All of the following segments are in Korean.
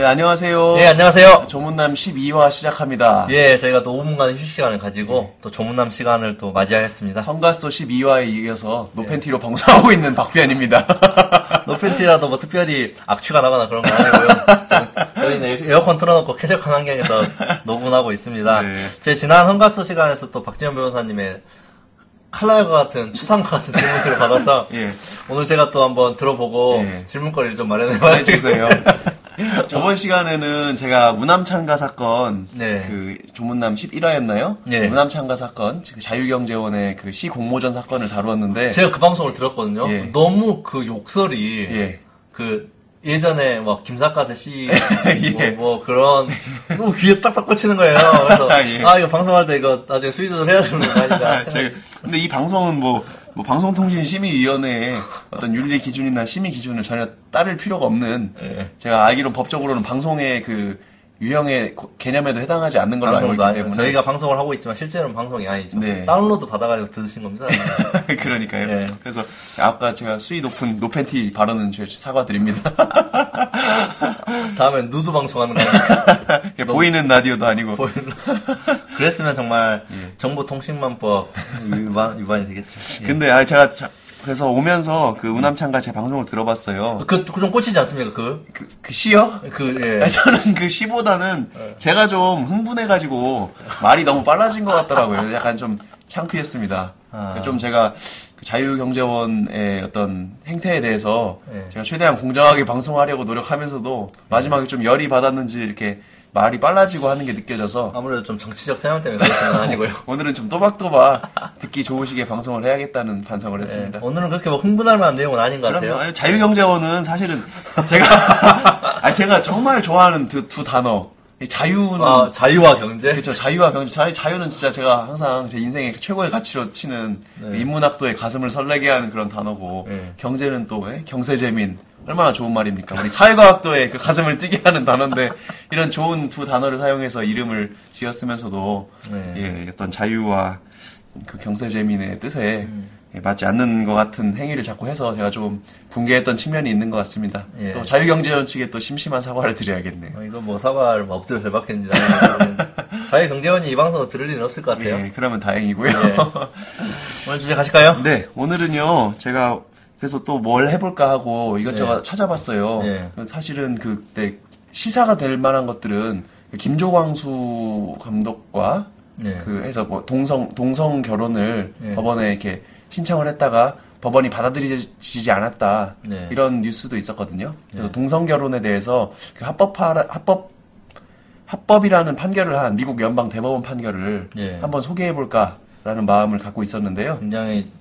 네, 안녕하세요. 예, 안녕하세요. 조문남 12화 시작합니다. 예, 저희가 또 5분간 휴식 시간을 가지고 또 조문남 시간을 또 맞이하겠습니다. 헝가소 12화에 이어서 노팬티로 방송하고 있는 박비안입니다. 노팬티라도 뭐 특별히 악취가 나거나 그런 건 아니고요. 저희는 에어컨 틀어놓고 쾌적한 환경에서 녹음하고 있습니다. 네. 제 지난 헝가소 시간에서 또 박지현 변호사님의 칼날과 같은 추상과 같은 질문들을 받아서 예. 오늘 제가 또 한번 들어보고 예. 질문거리를 좀 마련해봐야 해주세요. 저번 시간에는 제가 무남창가 사건, 네. 그 조문남 11화였나요? 네. 무남창가 사건, 그 자유경제원의 그 시 공모전 사건을 다루었는데, 제가 그 방송을 들었거든요. 예. 너무 그 욕설이 예. 그 예전에 막 김사카세 씨, 예. 뭐, 뭐 그런 너무 귀에 딱딱 꽂히는 거예요. 그래서 예. 아 이거 방송할 때 이거 나중에 수위 조절해야 되는 거 아닌가. 제가- 근데 이 방송은 뭐, 뭐 방송통신심의위원회의 어떤 윤리 기준이나 심의 기준을 전혀 따를 필요가 없는 예. 제가 알기로 법적으로는 방송의 그 유형의 고- 개념에도 해당하지 않는 걸로 알고 있기 때문에 저희가 방송을 하고 있지만 실제로는 방송이 아니죠. 네. 다운로드 받아가지고 들으신 겁니다. 그러니까요. 예. 그래서 아까 제가 수위 높은 노팬티 발언은 제 사과드립니다. 다음엔 누드 방송하는 거 예, 보이는 라디오도 아니고 보이는. 그랬으면 정말 예. 정보통신망법 위반 위반이 되겠죠. 예. 근데 아 제가 자- 그래서 오면서 그 우남창가 제 방송을 들어봤어요. 그, 그좀 꽂히지 않습니까? 그, 그, 그 시요? 그, 예. 아, 저는 그 시보다는 제가 좀 흥분해가지고 말이 너무 빨라진 것 같더라고요. 약간 좀 창피했습니다. 아. 좀 제가 그 자유경제원의 어떤 행태에 대해서 예. 제가 최대한 공정하게 방송하려고 노력하면서도 마지막에 좀 열이 받았는지 이렇게 말이 빨라지고 하는 게 느껴져서 아무래도 좀 정치적 생각 때문에 그러신 건 아니고요. 오늘은 좀 또박또박 듣기 좋으시게 방송을 해야겠다는 반성을 했습니다. 예, 오늘은 그렇게 뭐 흥분할 만한 내용은 아닌 것. 같아요. 아니, 자유경제원은 사실은 제가 아니, 제가 정말 좋아하는 두, 두 단어. 이 자유는 아, 자유와 경제? 그렇죠. 자유와 경제. 자유, 자유는 진짜 제가 항상 제 인생의 최고의 가치로 치는 그 인문학도의 가슴을 설레게 하는 그런 단어고 네. 경제는 또 예? 경세재민 얼마나 좋은 말입니까? 우리 사회과학도의 그 가슴을 뛰게 하는 단어인데 이런 좋은 두 단어를 사용해서 이름을 지었으면서도 네. 예, 어떤 자유와 그 경세재민의 뜻에 음. 예, 맞지 않는 것 같은 행위를 자꾸 해서 제가 좀 붕괴했던 측면이 있는 것 같습니다. 예. 또 자유경제원 측에 또 심심한 사과를 드려야겠네요. 어, 이거 뭐 사과를 뭐 엎드려 절박했는지 자유경제원이 이 방송을 들을 일은 없을 것 같아요. 예, 그러면 다행이고요. 예. 오늘 주제 가실까요? 네, 오늘은요, 제가 그래서 또 뭘 해볼까 하고 이것저것 네. 찾아봤어요. 네. 사실은 그때 시사가 될 만한 것들은 그 김조광수 감독과 네. 그 해서 뭐 동성 동성 결혼을 네. 법원에 이렇게 신청을 했다가 법원이 받아들이지 않았다 네. 이런 뉴스도 있었거든요. 그래서 동성 결혼에 대해서 그 합법 합법 합법이라는 판결을 한 미국 연방 대법원 판결을 예. 한번 소개해 볼까라는 마음을 갖고 있었는데요. 굉장히 그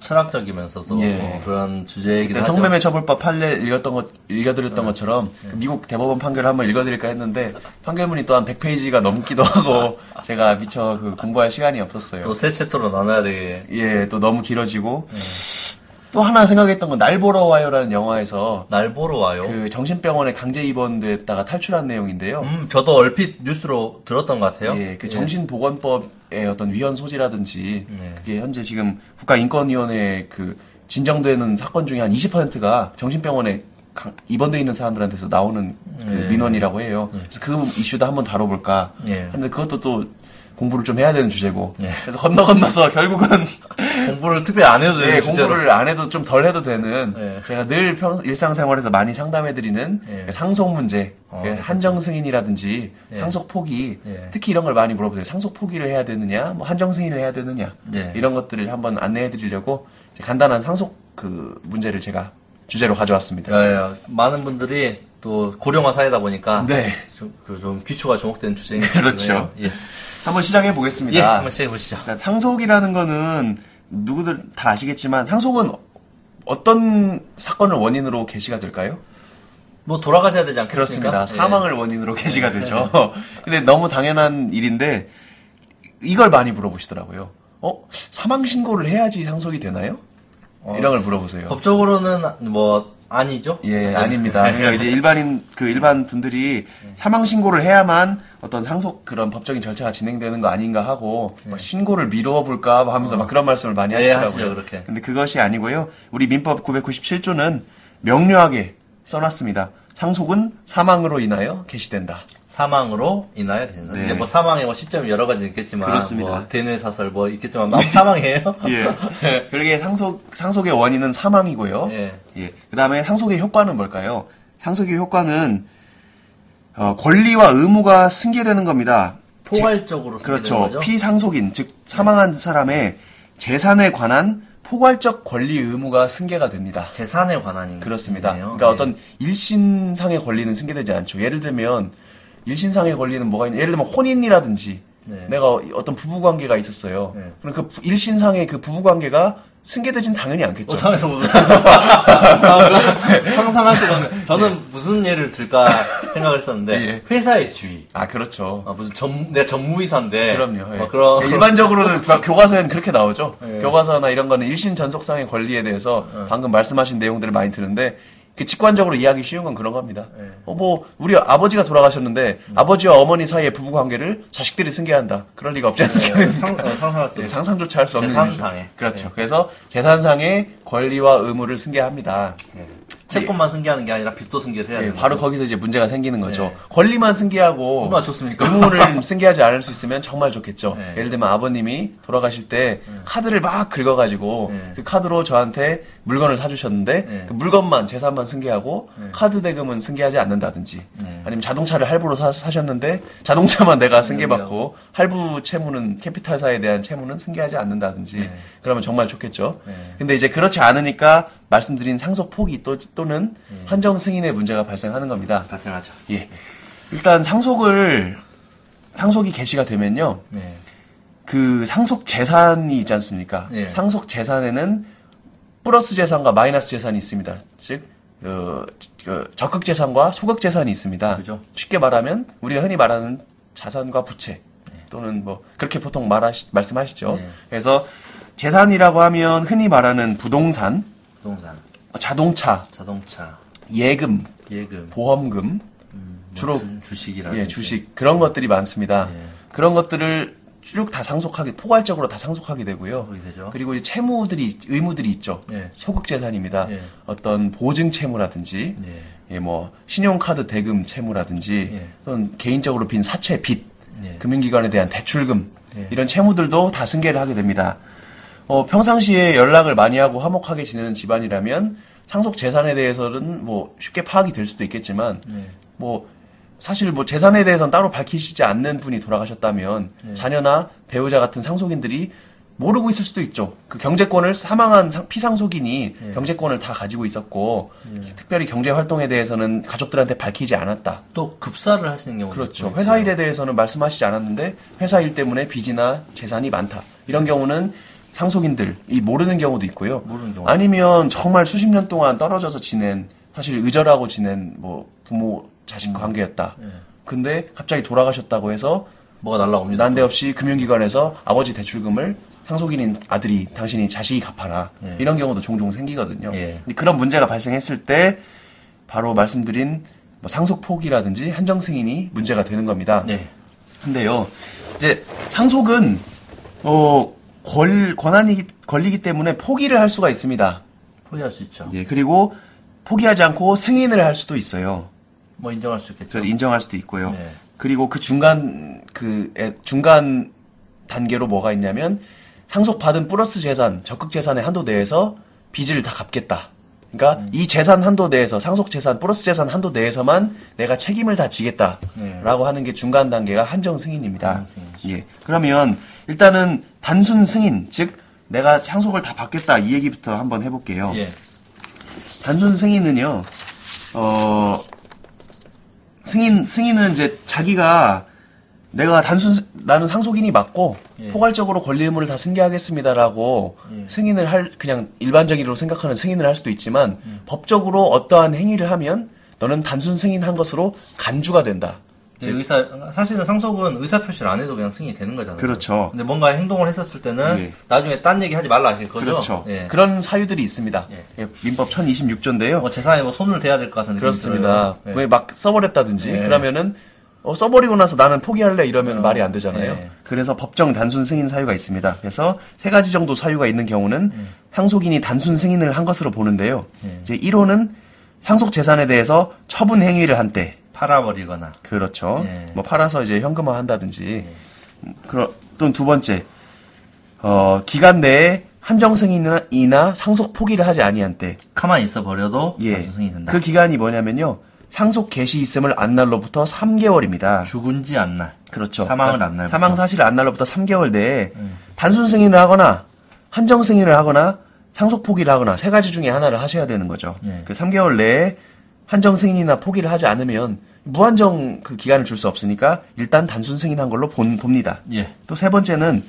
철학적이면서도 예. 뭐 그런 주제이기도 하죠. 성매매 처벌법 판례 읽었던 것 읽어드렸던 것처럼 그 미국 대법원 판결을 한번 읽어드릴까 했는데 판결문이 또한 100페이지가 넘기도 하고 제가 미처 그 공부할 시간이 없었어요. 또세 챕터로 나눠야 되게 예, 또 너무 길어지고 또 하나 생각했던 건 날 보러 와요라는 영화에서 날 보러 와요. 그 정신병원에 강제 입원됐다가 탈출한 내용인데요. 음, 저도 얼핏 뉴스로 들었던 것 같아요. 예, 그 정신보건법의 어떤 위헌 소지라든지 네. 그게 현재 지금 국가인권위원회 그 진정되는 사건 중에 한 20%가 정신병원에 강- 입원돼 있는 사람들한테서 나오는 그 네. 민원이라고 해요. 그래서 그 이슈도 한번 다뤄볼까. 예. 근데 그것도 또 공부를 좀 해야 되는 주제고. 예. 그래서 건너 건너서 결국은 공부를 특별히 안 해도 되는 예. 공부를 안 해도 좀 덜 해도 되는 예. 제가 늘 평, 일상생활에서 많이 상담해 드리는 예. 그 상속 문제, 어, 그 그렇죠. 한정 승인이라든지 예. 상속 포기, 예. 특히 이런 걸 많이 물어보세요. 상속 포기를 해야 되느냐, 뭐 한정 승인을 해야 되느냐 예. 이런 것들을 한번 안내해 드리려고 이제 간단한 상속 그 문제를 제가 주제로 가져왔습니다. 많은 분들이 또 고령화 사회다 보니까 네. 좀, 그좀 귀추가 주목되는 주제인 것 그렇죠. 예. 한번 시작해 보겠습니다. 예, 한번 시작해 보시죠. 상속이라는 거는 누구들 다 아시겠지만 상속은 어떤 사건을 원인으로 개시가 될까요? 뭐 돌아가셔야 되지 않겠습니까? 그렇습니다. 예. 사망을 원인으로 게시가 되죠. 근데 너무 당연한 일인데 이걸 많이 물어보시더라고요. 어? 사망 신고를 해야지 상속이 되나요? 이런 걸 물어보세요. 법적으로는 뭐 아니죠? 예, 아닙니다. 그러니까 이제 일반인 그 일반 분들이 사망 신고를 해야만 어떤 상속 그런 법적인 절차가 진행되는 거 아닌가 하고 막 신고를 미뤄 볼까 하면서 막 그런 말씀을 많이 예, 하시더라고요. 그렇게. 근데 그것이 아니고요. 우리 민법 997조는 명료하게 써놨습니다. 상속은 사망으로 인하여 개시된다. 사망으로 인하여 계신다. 네. 이제 뭐 사망의 뭐 시점이 여러 가지 있겠지만 그렇습니다. 뭐 대뇌 사설 뭐 있겠지만 막 사망이에요. 예. 그러게 상속 상속의 원인은 사망이고요. 예. 예. 그다음에 상속의 효과는 뭘까요? 상속의 효과는 어, 권리와 의무가 승계되는 겁니다. 포괄적으로 생기는 그렇죠. 피상속인 즉 사망한 사람의 재산에 관한 포괄적 권리 의무가 승계가 됩니다. 재산에 관한 그렇습니다. 거네요. 그러니까 네. 어떤 일신상의 권리는 승계되지 않죠. 예를 들면 일신상의 권리는 뭐가 있냐? 예를 들면 혼인이라든지 네. 내가 어떤 부부 관계가 있었어요. 네. 그럼 그 부- 일신상의 그 부부 관계가 승계되진 당연히 않겠죠. 어, 뭐 상상할 수가 없네. 저는 무슨 예를 들까 생각을 했었는데 예. 회사의 주의. 아 그렇죠. 아, 무슨 전, 내 전무이사인데. 그럼요. 예. 뭐 그런 일반적으로는 교- 교과서에는 그렇게 나오죠. 예. 교과서나 이런 거는 일신 전속상의 권리에 대해서 어. 방금 말씀하신 내용들을 많이 드는데 그 직관적으로 이해하기 쉬운 건 그런 겁니다. 예. 어, 뭐 우리 아버지가 돌아가셨는데 아버지와 어머니 사이의 부부 관계를 자식들이 승계한다. 그럴 리가 없지 않습니까? 네, 상, 어, 수 예, 없는. 상상조차 할 수 없는. 일이죠. 그렇죠. 예. 그래서 재산상의 권리와 의무를 승계합니다. 채권만 승계하는 게 아니라 빚도 승계를 해야 예, 되는 바로. 거기서 이제 문제가 생기는 거죠. 네. 권리만 승계하고 얼마나 좋습니까? 의무를 승계하지 않을 수 있으면 정말 좋겠죠. 네. 예를 들면 아버님이 돌아가실 때 카드를 막 긁어가지고 네. 그 카드로 저한테 물건을 사주셨는데 네. 그 물건만 재산만 승계하고 카드 대금은 승계하지 않는다든지 네. 아니면 자동차를 할부로 사, 셨는데 자동차만 내가 승계받고 할부 채무는 캐피탈사에 대한 채무는 승계하지 않는다든지 네. 그러면 정말 좋겠죠. 네. 근데 이제 그렇지 않으니까 말씀드린 상속 포기 또, 또는 네. 한정 승인의 문제가 발생하는 겁니다. 발생하죠. 예. 일단 상속을 상속이 개시가 되면요. 네. 그 상속 재산이 있지 않습니까? 예. 상속 재산에는 플러스 재산과 마이너스 재산이 있습니다. 즉 어, 어, 적극 재산과 소극 재산이 있습니다. 그죠. 쉽게 말하면 우리가 흔히 말하는 자산과 부채 네. 또는 뭐 그렇게 보통 말하시, 말씀하시죠. 예. 그래서 재산이라고 하면 흔히 말하는 부동산, 부동산, 자동차, 자동차, 예금, 예금, 보험금, 뭐 주로 주, 주식이라든지. 예, 주식 그런 것들이 많습니다. 예. 그런 것들을 쭉 다 상속하게 포괄적으로 다 상속하게 되고요. 그리고 이제 채무들이 의무들이 있죠. 예. 소극 재산입니다. 예. 어떤 보증 채무라든지 예. 예, 뭐 신용카드 대금 채무라든지 예. 또는 개인적으로 빈 사채 빚, 예. 금융기관에 대한 대출금 예. 이런 채무들도 다 승계를 하게 됩니다. 어, 평상시에 연락을 많이 하고 화목하게 지내는 집안이라면 상속 재산에 대해서는 뭐 쉽게 파악이 될 수도 있겠지만 예. 뭐 사실 뭐 재산에 대해서는 따로 밝히시지 않는 분이 돌아가셨다면 네. 자녀나 배우자 같은 상속인들이 모르고 있을 수도 있죠. 그 경제권을 사망한 상- 피상속인이 네. 경제권을 다 가지고 있었고 특별히 경제 활동에 대해서는 가족들한테 밝히지 않았다. 또 급사를 하시는 경우도 그렇죠. 회사 일에 대해서는 말씀하시지 않았는데 회사 일 때문에 빚이나 재산이 많다. 이런 경우는 상속인들이 모르는 경우도 있고요. 모르는 경우. 아니면 정말 수십 년 동안 떨어져서 지낸 사실 의절하고 지낸 뭐 부모 자식 관계였다. 예. 근데 갑자기 돌아가셨다고 해서 뭐가 날라옵니다. 난데없이 금융기관에서 아버지 대출금을 상속인인 아들이 당신이 자식이 갚아라 예. 이런 경우도 종종 생기거든요. 예. 근데 그런 문제가 발생했을 때 바로 말씀드린 뭐 상속 포기라든지 한정 승인이 문제가 되는 겁니다. 네. 근데요, 이제 상속은 어 권, 권한이기 권리기 때문에 포기를 할 수가 있습니다. 포기할 수 있죠. 예, 그리고 포기하지 않고 승인을 할 수도 있어요. 뭐 인정할 수 있겠죠. 그래서 인정할 수도 있고요. 네. 그리고 그 중간 그 에, 중간 단계로 뭐가 있냐면 상속받은 플러스 재산, 적극 재산의 한도 내에서 빚을 다 갚겠다. 그러니까 음. 이 재산 한도 내에서 상속 재산, 플러스 재산 한도 내에서만 내가 책임을 다 지겠다라고 네. 하는 게 중간 단계가 한정 승인입니다. 예. 그러면 일단은 단순 승인, 즉 내가 상속을 다 받겠다 이 얘기부터 한번 해볼게요. 예. 단순 승인은요, 어, 승인, 승인은 이제 자기가 내가 단순, 나는 상속인이 맞고, 예. 포괄적으로 권리 의무를 다 승계하겠습니다라고 예. 승인을 할, 그냥 일반적으로 생각하는 승인을 할 수도 있지만, 음. 법적으로 어떠한 행위를 하면 너는 단순 승인한 것으로 간주가 된다. 이제 의사 사실은 상속은 의사 표시를 안 해도 그냥 승인이 되는 거잖아요. 그렇죠. 근데 뭔가 행동을 했었을 때는 예. 나중에 딴 얘기 하지 말라 하실 거죠. 그렇죠. 예. 그런 사유들이 있습니다. 예. 예, 민법 1026조인데요. 뭐 재산에 뭐 손을 대야 될 것 같은 그렇습니다. 왜 막 써버렸다든지 예. 그러면은 어, 써버리고 나서 나는 포기할래 이러면 말이 안 되잖아요. 예. 그래서 법정 단순 승인 사유가 있습니다. 그래서 세 가지 정도 사유가 있는 경우는 상속인이 단순 승인을 한 것으로 보는데요. 예. 이제 1호는 상속 재산에 대해서 처분 행위를 한 때. 팔아버리거나. 그렇죠. 예. 뭐 팔아서 이제 현금화 한다든지. 그런 또는 두 번째. 어, 기간 내에 한정 승인이나 이나 상속 포기를 하지 아니한 때. 가만히 있어 버려도 예. 단순승이 된다. 그 기간이 뭐냐면요. 상속 개시 있음을 안 날로부터 3개월입니다. 죽은 지 안 날. 그렇죠. 사망을 그러니까 안 날부터. 사망 사실을 안 날로부터 3개월 내에 단순 승인을 하거나 한정 승인을 하거나 상속 포기를 하거나 세 가지 중에 하나를 하셔야 되는 거죠. 예. 그 3개월 내에 한정 승인이나 포기를 하지 않으면 무한정 그 기간을 줄 수 없으니까 일단 단순 승인한 걸로 본, 봅니다. 예. 또 세 번째는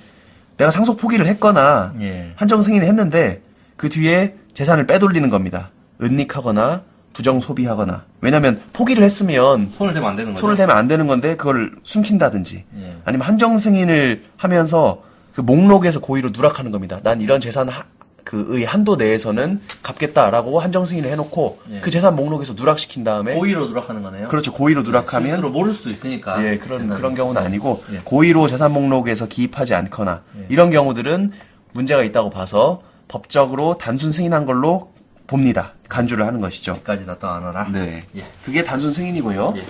내가 상속 포기를 했거나 예. 한정 승인을 했는데 그 뒤에 재산을 빼돌리는 겁니다. 은닉하거나 부정 소비하거나 왜냐하면 포기를 했으면 손을 대면 안 되는 거죠. 손을 대면 안 되는 건데 그걸 숨긴다든지 예. 아니면 한정 승인을 하면서 그 목록에서 고의로 누락하는 겁니다. 난 이런 재산 하- 그의 한도 내에서는 갚겠다라고 한정 승인을 해놓고 예. 그 재산 목록에서 누락시킨 다음에 고의로 누락하는 거네요. 그렇죠 고의로 누락하면 실수로 모를 수도 있으니까. 예, 그런 세상에. 그런 경우는 아니고 예. 고의로 재산 목록에서 기입하지 않거나 이런 경우들은 문제가 있다고 봐서 법적으로 단순 승인한 걸로 봅니다. 간주를 하는 것이죠. 까지 다 떠안아라. 네. 예. 그게 단순 승인이고요. 예.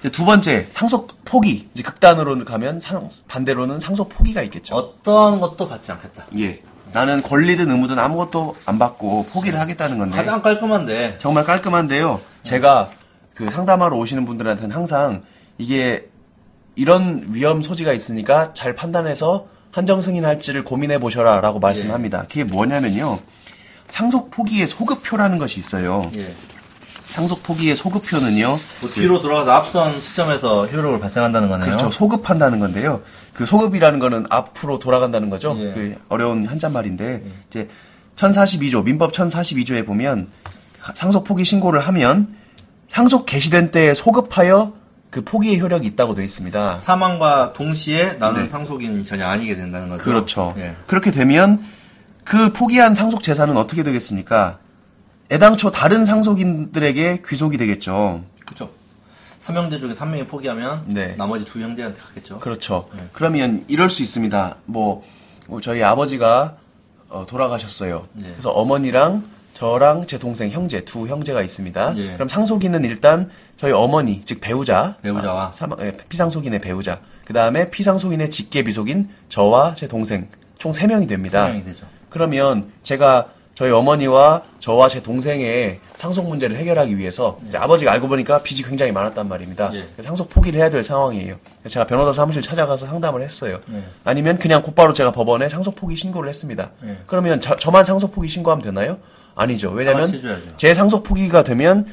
이제 두 번째 상속 포기. 이제 극단으로 가면 상- 반대로는 상속 포기가 있겠죠. 어떠한 것도 받지 않겠다. 예. 나는 권리든 의무든 아무것도 안 받고 포기를 하겠다는 건데 가장 깔끔한데. 정말 깔끔한데요. 제가 그 상담하러 오시는 분들한테는 항상 이게 이런 위험 소지가 있으니까 잘 판단해서 한정 승인할지를 고민해 보셔라라고 말씀합니다. 그게 뭐냐면요. 상속 포기의 소급표라는 것이 있어요. 예. 상속 포기의 소급표는요. 뭐 뒤로 돌아가서 앞선 시점에서 효력을 발생한다는 거네요. 그렇죠. 소급한다는 건데요. 그 소급이라는 거는 앞으로 돌아간다는 거죠. 예. 그 어려운 한자말인데 이제 1042조 민법 1042조에 보면 상속 포기 신고를 하면 상속 개시된 때에 소급하여 그 포기의 효력이 있다고 되어 있습니다. 사망과 동시에 나는 네. 상속인이 전혀 아니게 된다는 거죠. 그렇죠. 예. 그렇게 되면 그 포기한 상속 재산은 어떻게 되겠습니까? 애당초 다른 상속인들에게 귀속이 되겠죠. 그렇죠. 삼형제 중에 3명이 포기하면 네. 나머지 두 형제한테 가겠죠. 그렇죠. 네. 그러면 이럴 수 있습니다. 뭐, 뭐 저희 아버지가 어, 돌아가셨어요. 네. 그래서 어머니랑 저랑 제 동생 형제 두 형제가 있습니다. 예. 그럼 상속인은 일단 저희 어머니 즉 배우자 배우자와. 아, 사망- 예, 피상속인의 배우자 그 다음에 피상속인의 직계비속인 저와 제 동생 총 세 명이 됩니다. 세 명이 되죠. 그러면 제가 저희 어머니와 저와 제 동생의 상속 문제를 해결하기 위해서 이제 아버지가 알고 보니까 빚이 굉장히 많았단 말입니다. 예. 그래서 상속 포기를 해야 될 상황이에요. 제가 변호사 사무실 찾아가서 상담을 했어요. 예. 아니면 그냥 곧바로 제가 법원에 상속 포기 신고를 했습니다. 예. 그러면 저, 저만 상속 포기 신고하면 되나요? 아니죠. 다 왜냐면. 제 상속 포기가 되면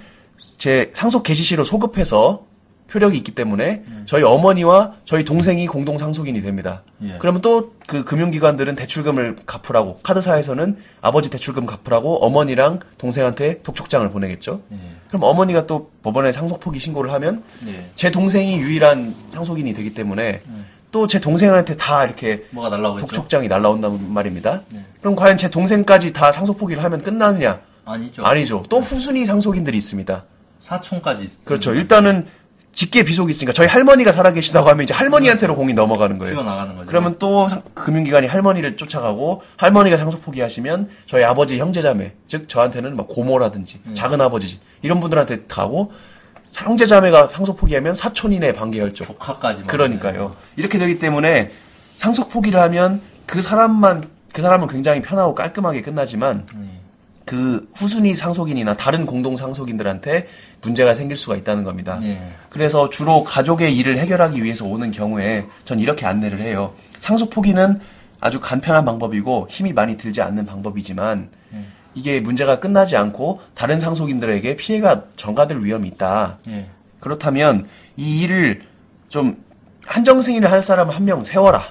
제 상속 개시시로 소급해서 효력이 있기 때문에 저희 어머니와 저희 동생이 공동 상속인이 됩니다. 예. 그러면 또 그 금융기관들은 대출금을 갚으라고 카드사에서는 아버지 대출금 갚으라고 어머니랑 동생한테 독촉장을 보내겠죠. 예. 그럼 어머니가 또 법원에 상속 포기 신고를 하면 예. 제 동생이 유일한 상속인이 되기 때문에 또 제 동생한테 다 이렇게 뭐가 날라오겠죠? 독촉장이 날라온단 말입니다. 네. 그럼 과연 제 동생까지 다 상속 포기를 하면 끝나느냐? 아니죠. 아니죠. 또 후순위 상속인들이 있습니다. 사촌까지 있- 그렇죠. 일단은 직계 비속이 있으니까 저희 할머니가 살아계시다고 하면 이제 할머니한테로 공이 넘어가는 거예요. 튀어나가는 거죠. 그러면 또 상- 금융기관이 할머니를 쫓아가고 할머니가 상속 포기하시면 저희 아버지 형제자매 즉 저한테는 막 고모라든지 음. 작은 아버지 이런 분들한테 가고 형제자매가 상속 포기하면 사촌이네 반계혈족 조카까지 막 그러니까요. 이렇게 되기 때문에 상속 포기를 하면 그 사람만 그 사람은 굉장히 편하고 깔끔하게 끝나지만 네. 그 후순위 상속인이나 다른 공동 상속인들한테 문제가 생길 수가 있다는 겁니다. 예. 그래서 주로 가족의 일을 해결하기 위해서 오는 경우에 전 이렇게 안내를 해요. 상속 포기는 아주 간편한 방법이고 힘이 많이 들지 않는 방법이지만 이게 문제가 끝나지 않고 다른 상속인들에게 피해가 전가될 위험이 있다. 예. 그렇다면 이 일을 좀 한정 승인을 할 사람 한 명 세워라.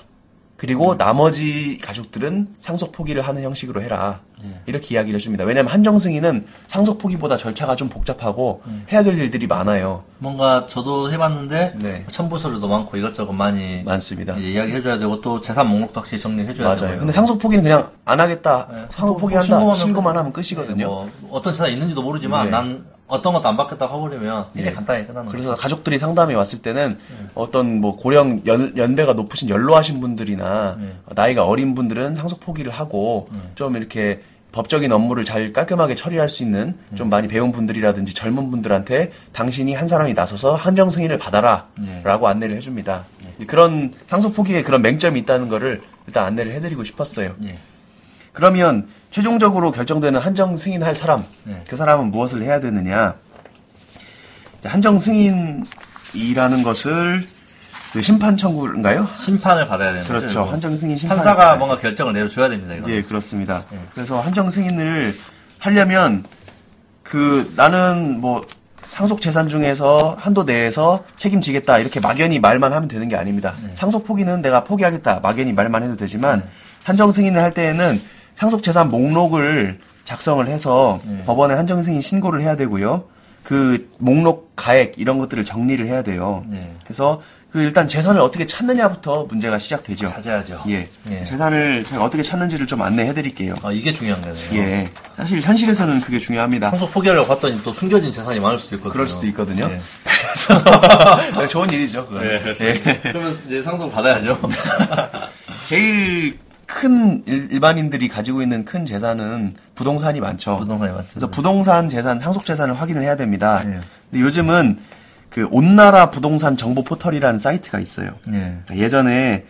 그리고 나머지 가족들은 상속 포기를 하는 형식으로 해라. 예. 이렇게 이야기를 해줍니다. 왜냐하면 한정 승인은 상속 포기보다 절차가 좀 복잡하고 해야 될 일들이 많아요. 뭔가 저도 해봤는데 네. 첨부 서류도 많고 이것저것 많이 많습니다. 이제 이야기 해줘야 되고 또 재산 목록도 확실히 정리해줘야 되고 맞아요. 근데 상속 포기는 그냥 안 하겠다. 네. 상속 뭐 포기한다. 신고만 하면 신고만 끝- 하면 끝이거든요. 뭐 어떤 재산이 있는지도 모르지만 네. 난 어떤 것도 안 받겠다고 해버리면 이게 네. 간단하게 끝나는 그래서 거죠. 가족들이 상담에 왔을 때는 어떤 뭐 고령 연, 연배가 높으신 연로하신 분들이나 네. 나이가 어린 분들은 상속 포기를 하고 좀 이렇게 법적인 업무를 잘 깔끔하게 처리할 수 있는 좀 많이 배운 분들이라든지 젊은 분들한테 당신이 한 사람이 나서서 한정 승인을 받아라 예. 라고 안내를 해줍니다. 그런 상속 포기에 그런 맹점이 있다는 거를 일단 안내를 해드리고 싶었어요. 예. 그러면 최종적으로 결정되는 한정 승인할 사람, 네. 그 사람은 무엇을 해야 되느냐? 한정 승인이라는 것을 그 심판 청구인가요? 심판을 받아야 되는 그렇죠. 거죠. 이거. 한정 승인 심판. 판사가 뭔가 결정을 내려줘야 됩니다. 이거. 예, 그렇습니다. 그래서 한정 승인을 하려면 그 나는 뭐 상속 재산 중에서 한도 내에서 책임지겠다 이렇게 막연히 말만 하면 되는 게 아닙니다. 상속 포기는 내가 포기하겠다 막연히 말만 해도 되지만 한정 승인을 할 때에는 상속 재산 목록을 작성을 해서 법원에 한정 승인 신고를 해야 되고요. 그 목록 가액 이런 것들을 정리를 해야 돼요. 네. 그래서 그 일단 재산을 어떻게 찾느냐부터 문제가 시작되죠. 찾아야죠. 예. 예. 재산을 제가 어떻게 찾는지를 좀 안내해 드릴게요. 아, 이게 중요한 거네요. 예. 사실 현실에서는 그게 중요합니다. 상속 포기하려고 봤더니 또 숨겨진 재산이 많을 수도 있거든요. 그럴 수도 있거든요. 예. 그래서 좋은 일이죠. 예, 그렇죠. 예. 그러면 이제 상속 받아야죠. 제일 큰 일- 일반인들이 가지고 있는 큰 재산은 부동산이 많죠. 부동산이 많습니다. 그래서 부동산 재산, 상속 재산을 확인을 해야 됩니다. 예. 근데 요즘은 그 온나라 부동산 정보 포털이라는 사이트가 있어요. 예. 그러니까 예전에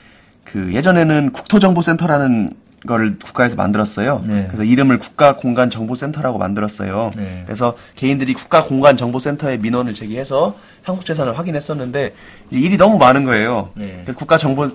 그 예전에는 국토정보센터라는 걸 국가에서 만들었어요. 네. 그래서 이름을 국가공간정보센터라고 만들었어요. 네. 그래서 개인들이 국가공간정보센터에 민원을 제기해서 상속재산을 확인했었는데 이제 일이 너무 많은 거예요. 네. 그 국가정보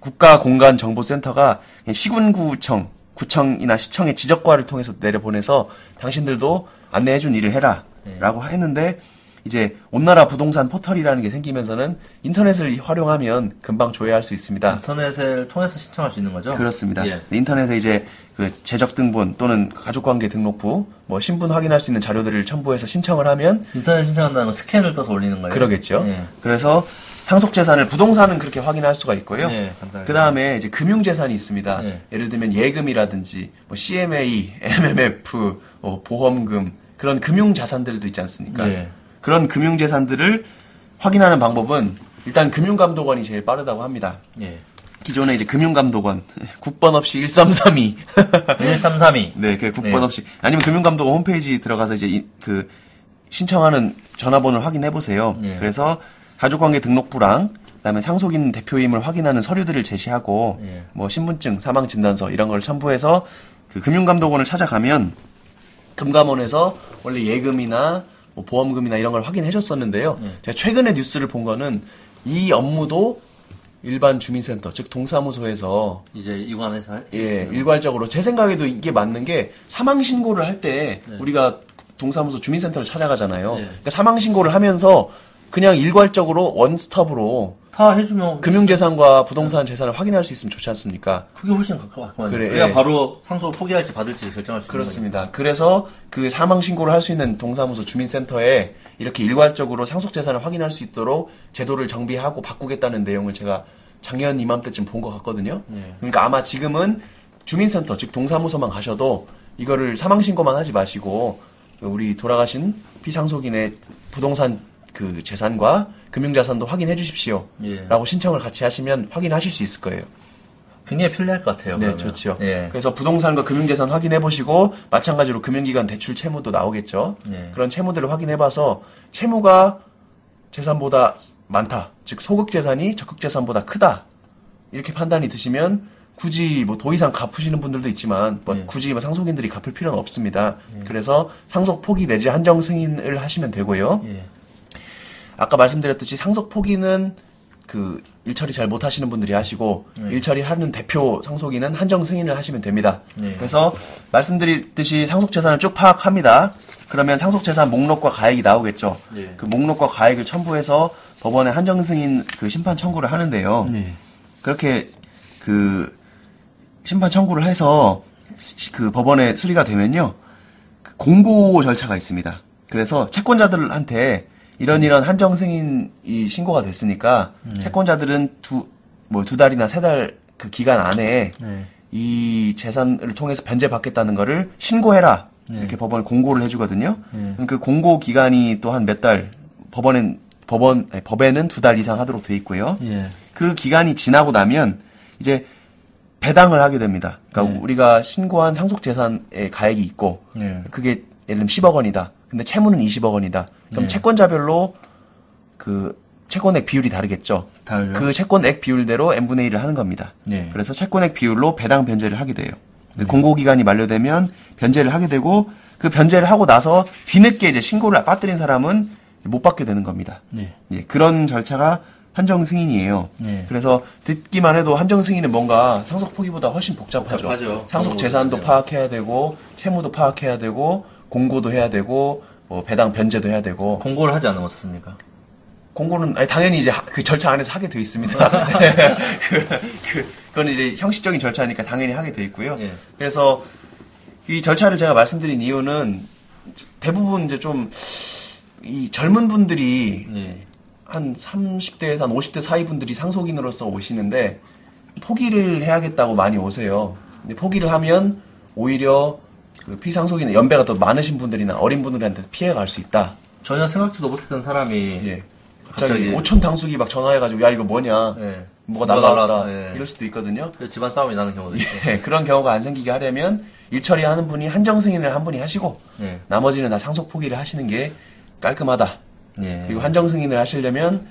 국가공간정보센터가 시군구청, 구청이나 시청의 지적과를 통해서 내려보내서 당신들도 안내해준 일을 해라 라고 네. 했는데 이제 온나라 부동산 포털이라는 게 생기면서는 인터넷을 활용하면 금방 조회할 수 있습니다. 인터넷을 통해서 신청할 수 있는 거죠? 그렇습니다. 예. 인터넷에 이제 그 재적 등본 또는 가족관계 등록부, 뭐 신분 확인할 수 있는 자료들을 첨부해서 신청을 하면 인터넷 신청한다는 건 스캔을 떠서 올리는 거예요? 그러겠죠. 예. 그래서 상속 재산을 부동산은 그렇게 확인할 수가 있고요. 예, 간단하게. 그 다음에 이제 금융 재산이 있습니다. 예. 예를 들면 예금이라든지 뭐 CMA, MMF, 뭐 보험금 그런 금융 자산들도 있지 않습니까? 예. 그런 금융 재산들을 확인하는 방법은 일단 금융감독원이 제일 빠르다고 합니다. 예. 기존에 이제 금융감독원 국번 없이 1332 1332. 네, 그 국번 네. 없이 아니면 금융감독원 홈페이지 들어가서 이제 이- 그 신청하는 전화번호를 확인해 보세요. 예. 그래서 가족관계 등록부랑 그다음에 상속인 대표임을 확인하는 서류들을 제시하고 예. 뭐 신분증, 사망 진단서 이런 걸 첨부해서 그 금융감독원을 찾아가면 금감원에서 원래 예금이나 뭐 보험금이나 이런 걸 확인해 줬었는데요. 예. 제가 최근에 뉴스를 본 거는 이 업무도 일반 주민센터, 즉 동사무소에서 이제 이관해서 예, 일괄적으로 제 생각에도 이게 맞는 게 사망 신고를 할때 우리가 동사무소 주민센터를 찾아가잖아요. 네. 그러니까 사망 신고를 하면서 그냥 일괄적으로 원스톱으로 다 해주면 금융재산과 부동산 재산을 확인할 수 있으면 좋지 않습니까? 그게 훨씬 가까워. 그래, 그래야 예. 바로 상속 포기할지 받을지 결정할 수 있는 그렇습니다. 그래서 그 사망 신고를 할 수 있는 동사무소 주민센터에 이렇게 일괄적으로 상속 재산을 확인할 수 있도록 제도를 정비하고 바꾸겠다는 내용을 제가 작년 이맘때쯤 본 것 같거든요. 예. 그러니까 아마 지금은 주민센터 즉 동사무소만 가셔도 이거를 사망 신고만 하지 마시고 우리 돌아가신 피상속인의 부동산 그 재산과 금융자산도 확인해 주십시오. 예. 라고 신청을 같이 하시면 확인하실 수 있을 거예요. 굉장히 편리할 것 같아요. 네. 좋죠. 예. 그래서 부동산과 금융재산 확인해 보시고 마찬가지로 금융기관 대출 채무도 나오겠죠. 예. 그런 채무들을 확인해 봐서 채무가 재산보다 많다. 즉 소극 재산이 적극 재산보다 크다. 이렇게 판단이 드시면 굳이 뭐 더 이상 갚으시는 분들도 있지만 뭐 예. 굳이 뭐 상속인들이 갚을 필요는 없습니다. 그래서 상속 포기 내지 한정 승인을 하시면 되고요. 예. 아까 말씀드렸듯이 상속 포기는 그 일처리 잘 못하시는 분들이 하시고 네. 일처리 하는 대표 상속인은 한정 승인을 하시면 됩니다. 네. 그래서 말씀드렸듯이 상속 재산을 쭉 파악합니다. 그러면 상속 재산 목록과 가액이 나오겠죠. 네. 그 목록과 가액을 첨부해서 법원에 한정 승인 그 심판 청구를 하는데요. 네. 그렇게 그 심판 청구를 해서 시- 그 법원에 수리가 되면요 그 공고 절차가 있습니다. 그래서 채권자들한테 이런 이런 한정 승인이 신고가 됐으니까 채권자들은 두 뭐 두 달이나 세 달 그 기간 안에 네. 이 재산을 통해서 변제받겠다는 거를 신고해라 네. 이렇게 법원에 공고를 해주거든요. 네. 그 공고 기간이 또 한 몇 달 법원엔 법원 아니, 법에는 두 달 이상 하도록 돼 있고요. 예. 그 기간이 지나고 나면 이제 배당을 하게 됩니다. 그러니까 네. 우리가 신고한 상속 재산에 가액이 있고 네. 그게 예를 들면 10억 원이다. 근데 채무는 20억 원이다. 그럼 네. 채권자별로 그 채권액 비율이 다르겠죠. 다르죠. 그 채권액 비율대로 n분의 1을 하는 겁니다. 네. 그래서 채권액 비율로 배당 변제를 하게 돼요. 공고기간이 만료되면 변제를 하게 되고 그 변제를 하고 나서 뒤늦게 이제 신고를 빠뜨린 사람은 못 받게 되는 겁니다. 네. 예, 그런 절차가 한정 승인이에요. 네. 그래서 듣기만 해도 한정 승인은 뭔가 상속 포기보다 훨씬 복잡하죠. 복잡하죠. 상속 어, 재산도 네. 파악해야 되고 채무도 파악해야 되고 공고도 해야 되고 뭐 배당 변제도 해야 되고 공고를 하지 않았습니까? 공고는 아니, 당연히 이제 하- 그 절차 안에서 하게 돼 있습니다. 네. 그, 그, 그건 이제 형식적인 절차니까 당연히 하게 돼 있고요. 예. 그래서 이 절차를 제가 말씀드린 이유는 대부분 이제 좀 이 젊은 분들이 네. 한 30대에서 한 50대 사이 분들이 상속인으로서 오시는데 포기를 해야겠다고 많이 오세요. 근데 포기를 하면 오히려 그 피상속인 연배가 더 많으신 분들이나 어린 분들한테 피해가 갈수 있다. 전혀 생각지도 못했던 사람이 예. 갑자기 갑자기- 오촌 당숙이 막 전화해가지고 야 이거 뭐냐, 예. 뭐가 날라왔다 예. 이럴 수도 있거든요. 그래서 집안 싸움이 나는 경우도 있고. 예, 그런 경우가 안 생기게 하려면 일처리 하는 분이 한정 승인을 한 분이 하시고 예. 나머지는 다 상속 포기를 하시는 게 깔끔하다. 예. 그리고 한정 승인을 하시려면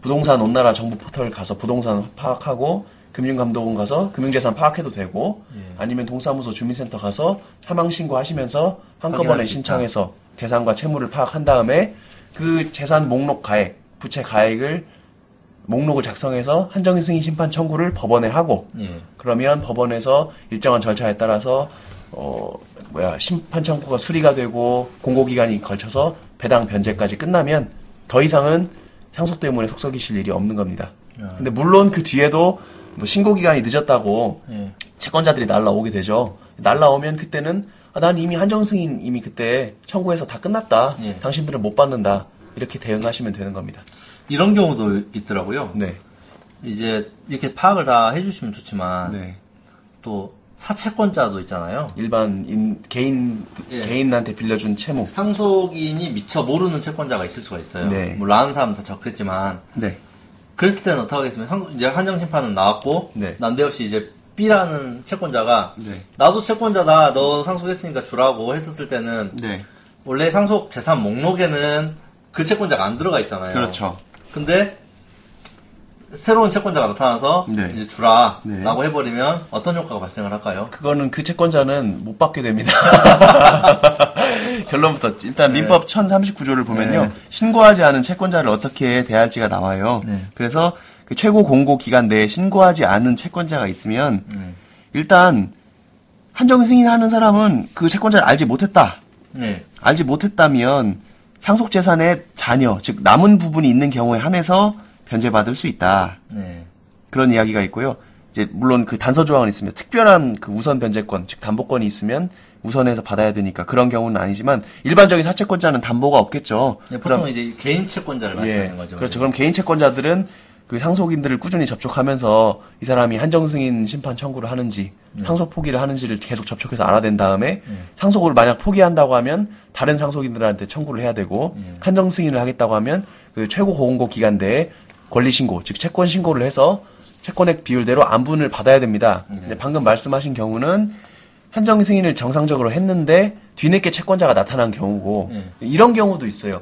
부동산 온나라 정보 포털 가서 부동산 파악하고 금융감독원 가서 금융재산 파악해도 되고 예. 아니면 동사무소 주민센터 가서 사망 신고 하시면서 한꺼번에 신청해서 재산과 채무를 파악한 다음에 그 재산 목록 가액, 부채 가액을 목록을 작성해서 한정 승인 심판 청구를 법원에 하고 예. 그러면 법원에서 일정한 절차에 따라서 어 뭐야 심판 청구가 수리가 되고 공고 기간이 걸쳐서 배당 변제까지 끝나면 더 이상은 상속 때문에 속썩이실 일이 없는 겁니다. 야. 근데 물론 그 뒤에도 뭐 신고 기간이 늦었다고 예. 채권자들이 날라오게 되죠. 날라오면 그때는 아, 난 이미 한정 승인 이미 그때 청구해서 다 끝났다. 예. 당신들은 못 받는다. 이렇게 대응하시면 되는 겁니다. 이런 경우도 있더라고요. 네. 이제 이렇게 파악을 다 해주시면 좋지만 네. 또 사채권자도 있잖아요. 일반 인, 개인 예. 개인한테 빌려준 채무. 상속인이 미처 모르는 채권자가 있을 수가 있어요. 네. 아는 사람은 더 적겠지만 네. 그랬을 때는 어떻게 하겠습니까? 상- 이제 한정 심판은 나왔고 네. 난데없이 이제 B라는 채권자가 네. 나도 채권자다 너 상속했으니까 주라고 했었을 때는 네. 원래 상속 재산 목록에는 그 채권자가 안 들어가 있잖아요. 그렇죠. 근데 새로운 채권자가 나타나서 네. 이제 주라라고 네. 해버리면 어떤 효과가 발생을 할까요? 그거는 그 채권자는 못 받게 됩니다. 결론부터 일단 민법 1039조를 보면요. 네. 신고하지 않은 채권자를 어떻게 대할지가 나와요. 네. 그래서 그 최고 공고 기간 내에 신고하지 않은 채권자가 있으면 네. 일단 한정 승인하는 사람은 그 채권자를 알지 못했다. 네. 알지 못했다면 상속 재산의 자녀, 즉 남은 부분이 있는 경우에 한해서 변제받을 수 있다. 네. 그런 이야기가 있고요. 이제 물론 그 단서 조항은 있으면 특별한 그 우선 변제권, 즉 담보권이 있으면 우선해서 받아야 되니까 그런 경우는 아니지만 일반적인 사채권자는 담보가 없겠죠. 네, 보통 그럼 이제 개인 채권자를 예, 말씀하는 거죠. 그렇죠. 그럼 개인 채권자들은 그 상속인들을 꾸준히 접촉하면서 이 사람이 한정 승인 심판 청구를 하는지 네. 상속 포기를 하는지를 계속 접촉해서 알아낸 다음에 상속을 만약 포기한다고 하면 다른 상속인들한테 청구를 해야 되고 네. 한정 승인을 하겠다고 하면 그 최고 고공고 기간 내에 권리 신고 즉 채권 신고를 해서 채권액 비율대로 안분을 받아야 됩니다. 네. 방금 말씀하신 경우는 한정 승인을 정상적으로 했는데 뒤늦게 채권자가 나타난 경우고 네. 이런 경우도 있어요.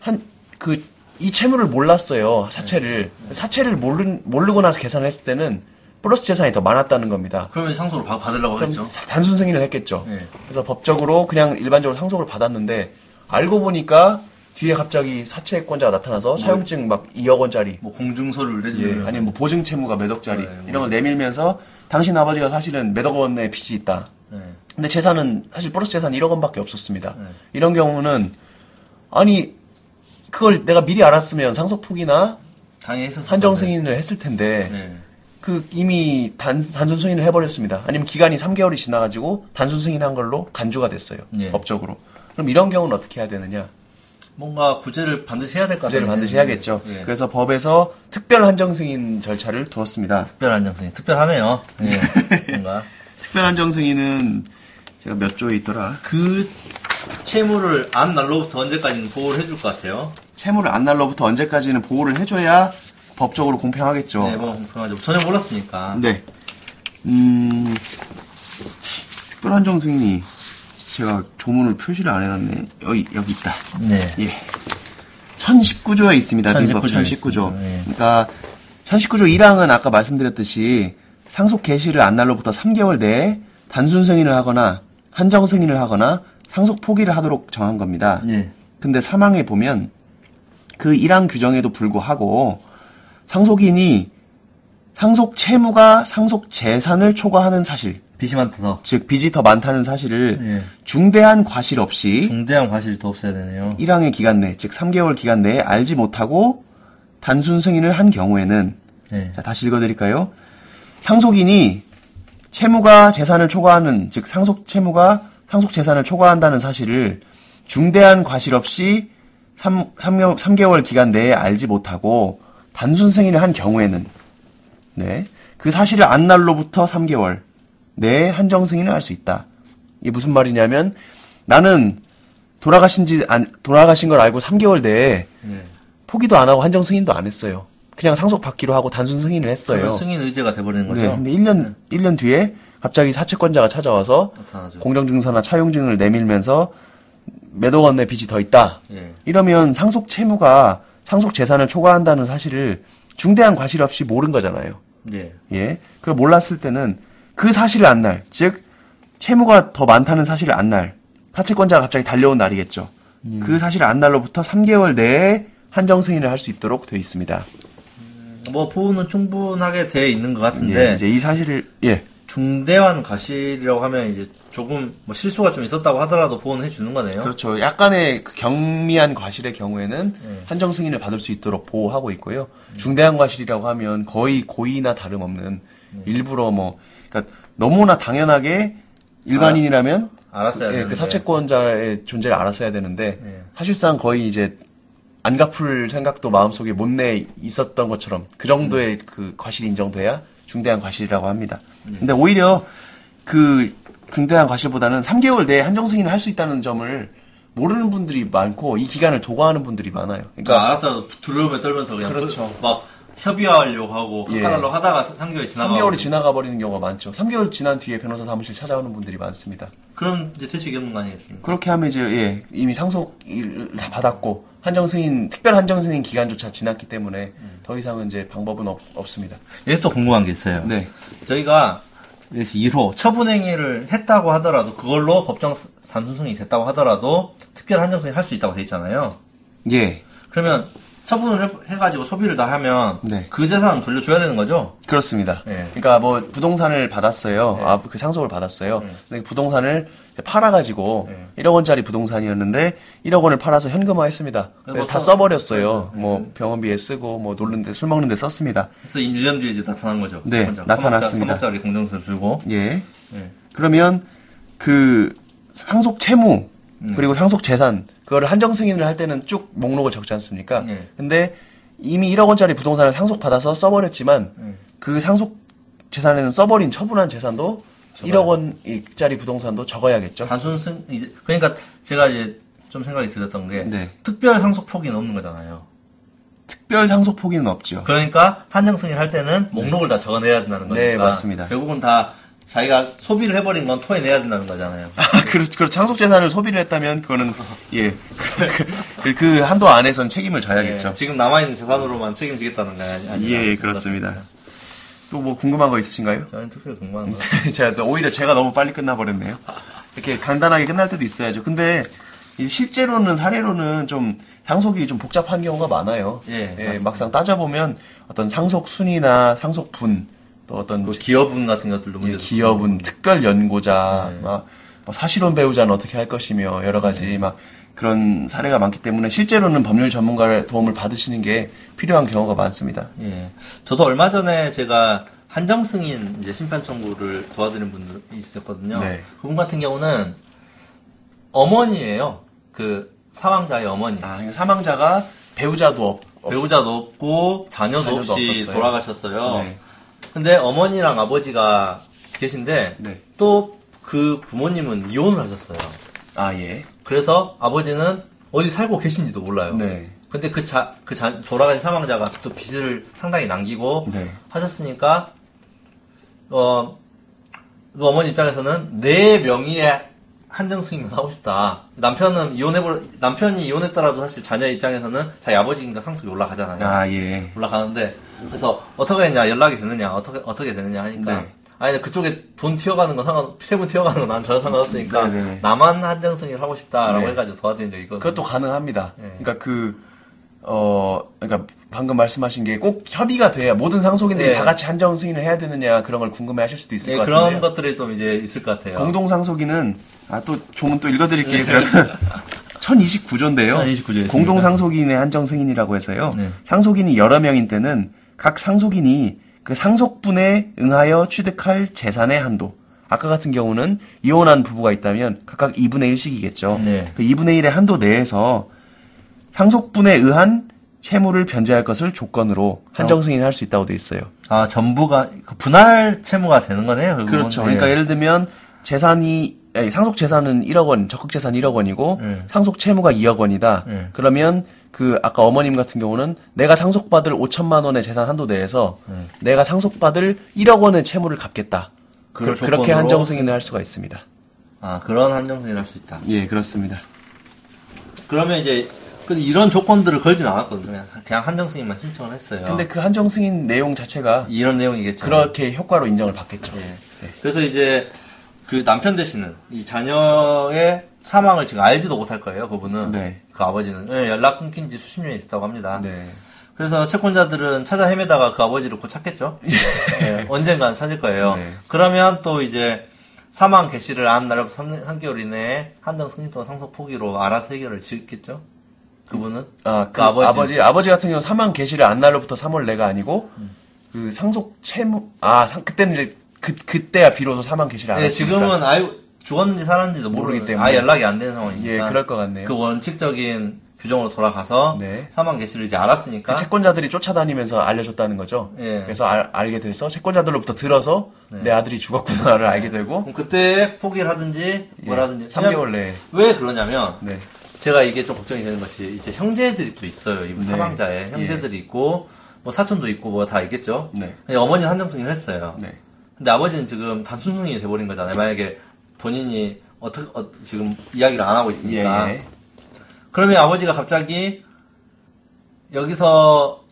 한 그 이 채무를 몰랐어요 사채를 사채를 모르 모르고 나서 계산을 했을 때는 플러스 재산이 더 많았다는 겁니다. 그러면 상속을 받- 받으려고. 사- 단순 승인을 했겠죠. 네. 그래서 법적으로 그냥 일반적으로 상속을 받았는데 알고 보니까 뒤에 갑자기 사채권자가 나타나서 사용증 막 2억 원짜리 뭐 공증서를 예, 내주면 아니면 뭐 보증 채무가 몇 억짜리 네, 뭐. 이런 걸 내밀면서 당신 아버지가 사실은 몇억 원의 빚이 있다. 네. 근데 재산은 사실 플러스 재산 1억 원밖에 없었습니다. 네. 이런 경우는 아니 그걸 내가 미리 알았으면 상속 포기나 한정. 승인을 했을 텐데 네. 그 이미 단, 단순 승인을 해버렸습니다. 아니면 기간이 3개월이 지나가지고 단순 승인한 걸로 간주가 됐어요. 예. 법적으로. 그럼 이런 경우는 어떻게 해야 되느냐? 뭔가 구제를 반드시 해야 될 것 같아요. 구제를 반드시 해야겠죠. 예. 그래서 법에서 특별 한정 승인 절차를 두었습니다. 특별 한정 승인. 특별하네요. 예. 뭔가 특별 한정 승인은 제가 몇 조에 있더라. 그 채무를 안 날로부터 언제까지는 보호를 해줄 것 같아요. 채무를 안 날로부터 언제까지는 보호를 해줘야 법적으로 공평하겠죠. 네, 뭐 공평하죠. 전혀 몰랐으니까. 네. 음, 특별 한 정 승인이 제가 조문을 표시를 안 해놨네. 여기 여기 있다. 네. 예. 1019조에 있습니다. 민법 1019 조에 1019조. 있습니다. 예. 그러니까 1019조 1항은 아까 말씀드렸듯이 상속 개시를 안 날로부터 3개월 내에 단순 승인을 하거나 한정 승인을 하거나 상속 포기를 하도록 정한 겁니다. 예. 근데 사망에 보면 그 1항 규정에도 불구하고 상속인이 상속 채무가 상속 재산을 초과하는 사실, 빚이 많다서 즉 빚이 더 많다는 사실을 예. 중대한 과실 없이 중대한 과실이 더 없어야 되네요. 1항의 기간 내, 즉 3개월 기간 내에 알지 못하고 단순 승인을 한 경우에는 네. 자, 다시 읽어드릴까요? 상속인이 채무가 재산을 초과하는, 즉 상속 채무가 상속 재산을 초과한다는 사실을 중대한 과실 없이 3, 3, 3개월 기간 내에 알지 못하고 단순 승인을 한 경우에는 네. 그 사실을 안 날로부터 3개월 내에 한정 승인을 할 수 있다. 이게 무슨 말이냐면 나는 돌아가신 지 안, 돌아가신 걸 알고 3개월 내에 네. 포기도 안 하고 한정 승인도 안 했어요. 그냥 상속 받기로 하고 단순 승인을 했어요. 승인 의제가 돼버리는 네. 거죠. 근데 1년 1년 뒤에 갑자기 사채권자가 찾아와서 나타나죠. 공정증서나 차용증을 내밀면서 몇억 원의 빚이 더 있다. 예. 이러면 상속 채무가 상속 재산을 초과한다는 사실을 중대한 과실 없이 모른 거잖아요. 예. 예. 그걸 몰랐을 때는 그 사실을 안 날, 즉 채무가 더 많다는 사실을 안 날, 사채권자가 갑자기 달려온 날이겠죠. 그 사실을 안 날로부터 3개월 내에 한정 승인을 할 수 있도록 되어 있습니다. 뭐 보호는 충분하게 돼 있는 것 예, 같은데 이제 이 사실을 예, 중대한 과실이라고 하면 이제 조금 뭐 실수가 좀 있었다고 하더라도 보호는 해주는 거네요. 그렇죠. 약간의 그 경미한 과실의 경우에는 네. 한정 승인을 받을 수 있도록 보호하고 있고요. 중대한 과실이라고 하면 거의 고의나 다름없는 네. 일부러 뭐 그러니까 너무나 당연하게 일반인이라면 알았어야 예, 되는데. 그 사채권자의 존재를 알았어야 되는데 네. 사실상 거의 이제 안 갚을 생각도 마음속에 못내 있었던 것처럼 그 정도의 그 과실이 인정돼야 중대한 과실이라고 합니다. 네. 근데 오히려 그 중대한 과실보다는 3개월 내에 한정 승인을 할 수 있다는 점을 모르는 분들이 많고 이 기간을 도과하는 분들이 많아요. 그러니까 알았다고 두려움에 떨면서 그냥 그렇죠. 막 협의하려고 하고 예. 깎아달라고 하다가 3개월이 지나가 3개월이 지나가 버리는 경우가 많죠. 3개월 지난 뒤에 변호사 사무실 찾아오는 분들이 많습니다. 그럼 이제 퇴직이 없는 거 아니겠습니까? 그렇게 하면 이제 예, 이미 상속을 다 받았고 한정 승인 특별 한정 승인 기간조차 지났기 때문에 더 이상은 이제 방법은 없, 없습니다. 여기 또 궁금한 게 있어요. 네. 저희가 1호 처분행위를 했다고 하더라도 그걸로 법정 단순승이 됐다고 하더라도 특별 한정승이 할 수 있다고 돼 있잖아요. 예. 그러면 처분을 해- 해가지고 소비를 다 하면 네. 그 재산 돌려줘야 되는 거죠? 그렇습니다. 예. 그러니까 뭐 부동산을 받았어요. 예. 아, 그 상속을 받았어요. 예. 근데 부동산을 이제 팔아가지고 예. 1억 원짜리 부동산이었는데 1억 원을 팔아서 현금화했습니다. 그래서 뭐다 써- 써버렸어요. 뭐 병원비에 쓰고 뭐 놀는데 술 먹는데 썼습니다. 그래서 1년 뒤에 이제 나타난 거죠. 네, 서먹자- 나타났습니다. 서먹자리 공정서를 들고. 예. 예. 그러면 그 상속 채무 음. 그리고 상속 재산 그거를 한정 승인을 할 때는 쭉 목록을 적지 않습니까? 예. 근데 이미 1억 원짜리 부동산을 상속 받아서 써버렸지만 예. 그 상속 재산에는 써버린 처분한 재산도 적어야 1억 원짜리 부동산도 적어야겠죠. 단순 승 이제 그러니까 제가 이제 좀 생각이 들었던 게 네. 특별 상속 폭이는 없는 거잖아요. 특별 상속 포기는 없죠. 그러니까 한정 승인 할 때는 목록을 다 적어내야 된다는 거니까. 네, 맞습니다. 결국은 다 자기가 소비를 해버린 건 토해내야 된다는 거잖아요. 그렇, 그렇, 상속 재산을 소비를 했다면 그거는 예. 그, 그 한도 안에선 책임을 져야겠죠. 예, 지금 남아 있는 재산으로만 책임지겠다는 거 아니, 아니 예, 그렇습니다. 또 뭐 궁금한 거 있으신가요? 저는 특별히 궁금한 거. 제가 또 오히려 제가 너무 빨리 끝나버렸네요. 이렇게 간단하게 끝날 때도 있어야죠. 근데 이 실제로는 사례로는 좀 상속이 좀 복잡한 경우가 많아요. 예, 맞습니다. 막상 따져보면 어떤 상속 순위나 상속 분, 또 어떤 그 기업운 같은 것들도 예, 문제. 기업은 특별 연고자, 네. 막, 뭐 사실혼 배우자는 어떻게 할 것이며 여러 가지 막 그런 사례가 많기 때문에 실제로는 법률 전문가의 도움을 받으시는 게 필요한 경우가 많습니다. 예. 저도 얼마 전에 제가 한정 승인 이제 심판 청구를 도와드린 분들이 있었거든요. 네. 그분 같은 경우는 어머니예요. 그 사망자의 어머니. 아, 그러니까 사망자가 배우자도 없, 없- 배우자도 없고 자녀도, 자녀도 없이 없었어요. 돌아가셨어요. 네. 근데 어머니랑 아버지가 계신데 네. 또 그 부모님은 이혼을 하셨어요. 아, 예. 그래서 아버지는 어디 살고 계신지도 몰라요. 네. 근데 그 자, 그 자, 돌아가신 사망자가 또 빚을 상당히 남기고 네. 하셨으니까, 어, 그 어머니 입장에서는 내 명의의 한정 승인만 하고 싶다. 남편은 이혼해버 남편이 이혼했더라도 사실 자녀 입장에서는 자기 아버지인가 상속이 올라가잖아요. 아, 예. 올라가는데 그래서 어떻게 했냐 연락이 되느냐 어떻게 어떻게 되느냐 하니까 네. 아니 그쪽에 돈 튀어가는 건 상관 세무 튀어가는 건 난 전혀 상관없으니까 네, 네. 나만 한정 승인을 하고 싶다라고 네. 해가지고 도와드린 적이 있거든요. 그것도 가능합니다. 예. 그러니까 그, 어, 그러니까 방금 말씀하신 게 꼭 협의가 돼야 모든 상속인들이 예. 다 같이 한정 승인을 해야 되느냐 그런 걸 궁금해 하실 수도 있을 예, 것 그런 같은데. 것들이 좀 이제 있을 것 같아요. 공동 상속인은 아 또 조문 또 네. 읽어드릴게요. 그러면 1029조인데요. 1029조 있습니다. 공동 상속인의 한정 승인이라고 해서요. 네. 상속인이 여러 명인 때는 각 상속인이 그 상속분에 응하여 취득할 재산의 한도. 아까 같은 경우는 이혼한 부부가 있다면 각각 2분의 1씩이겠죠. 네. 그 2분의 1의 한도 내에서 상속분에 의한 채무를 변제할 것을 조건으로 한정 승인할 수 있다고 돼 있어요. 아 전부가 그 분할 채무가 되는 거네요. 결국은. 그렇죠. 네. 그러니까 예를 들면 재산이 아니, 상속 재산은 1억 원, 적극 재산 1억 원이고 네. 상속 채무가 2억 원이다. 네. 그러면 그 아까 어머님 같은 경우는 내가 상속받을 5천만 원의 재산 한도 내에서 네. 내가 상속받을 1억 원의 채무를 갚겠다. 그, 그렇게 한정 승인을 할 수가 있습니다. 아 그런 한정 승인을 할 수 있다. 예, 그렇습니다. 그러면 이제 근데 이런 조건들을 걸진 않았거든요. 그냥, 한정 승인만 신청을 했어요. 근데 그 한정 승인 내용 자체가 이런 내용이겠죠. 그렇게 효과로 인정을 받겠죠. 예. 그래서 이제 그 남편 되시는 이 자녀의 사망을 지금 알지도 못할 거예요. 그분은 네. 그 아버지는 예, 연락 끊긴 지 수십 년이 됐다고 합니다. 네. 그래서 채권자들은 찾아 헤매다가 그 아버지를 곧 찾겠죠. 예, 언젠간 찾을 거예요. 네. 그러면 또 이제 사망 개시를 한 날부터 3, 개월 이내에 한정 승인 또는 상속 포기로 알아서 해결을 짓겠죠. 그분은 아, 그 그 아버지. 아버지. 아버지 같은 경우 사망 개시를 안 날로부터 3월 내가 아니고 그 상속 채무 아 상- 그때는 이제 그 그때야 비로소 사망 개시를 안 예, 했으니까. 지금은 아유 죽었는지 살았는지도 모르기 때문에. 아예 연락이 안 되는 상황이니까. 예, 그럴 것 같네요. 그 원칙적인 규정으로 돌아가서 네. 사망 개시를 이제 알았으니까 그 채권자들이 쫓아다니면서 알려줬다는 거죠. 예. 그래서 알, 게 돼서 채권자들로부터 들어서 내 아들이 죽었구나를 알게 되고 그럼 그때 포기를 하든지 예, 뭐라든지 3개월 내에 왜 그러냐면 네. 제가 이게 좀 걱정이 되는 것이 이제 형제들이 또 있어요. 이분 네. 사망자의 형제들이 있고 뭐 사촌도 있고 뭐 다 있겠죠. 네. 어머니는 한정 승인을 했어요. 네. 근데 아버지는 지금 단순 승인이 돼버린 거잖아요. 만약에 본인이 어떻게 어, 지금 이야기를 안 하고 있으니까 예. 그러면 아버지가 갑자기 여기서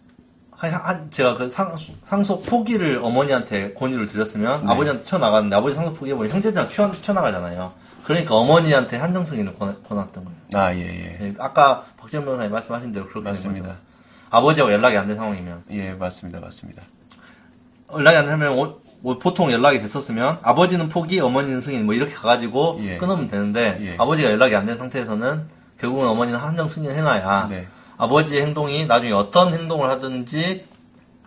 한, 한- 제가 그 상, 상속 포기를 어머니한테 권유를 드렸으면 네. 아버지한테 튀어나갔는데 아버지 상속 포기해버리면 형제들이랑 튀어, 튀어나가잖아요. 그러니까 어머니한테 한정 승인을 권, 권했던 거예요. 아, 예, 예. 예, 아까 박지원 변호사님 말씀하신 대로 그렇게 된 맞습니다. 아버지하고 연락이 안 된 상황이면 예, 맞습니다. 맞습니다. 연락이 안 되면 오- 오- 보통 연락이 됐었으면 아버지는 포기, 어머니는 승인 뭐 이렇게 가가지고 예. 끊으면 되는데 예. 아버지가 연락이 안 된 상태에서는 결국은 어머니는 한정 승인 해놔야 네. 아버지의 행동이 나중에 어떤 행동을 하든지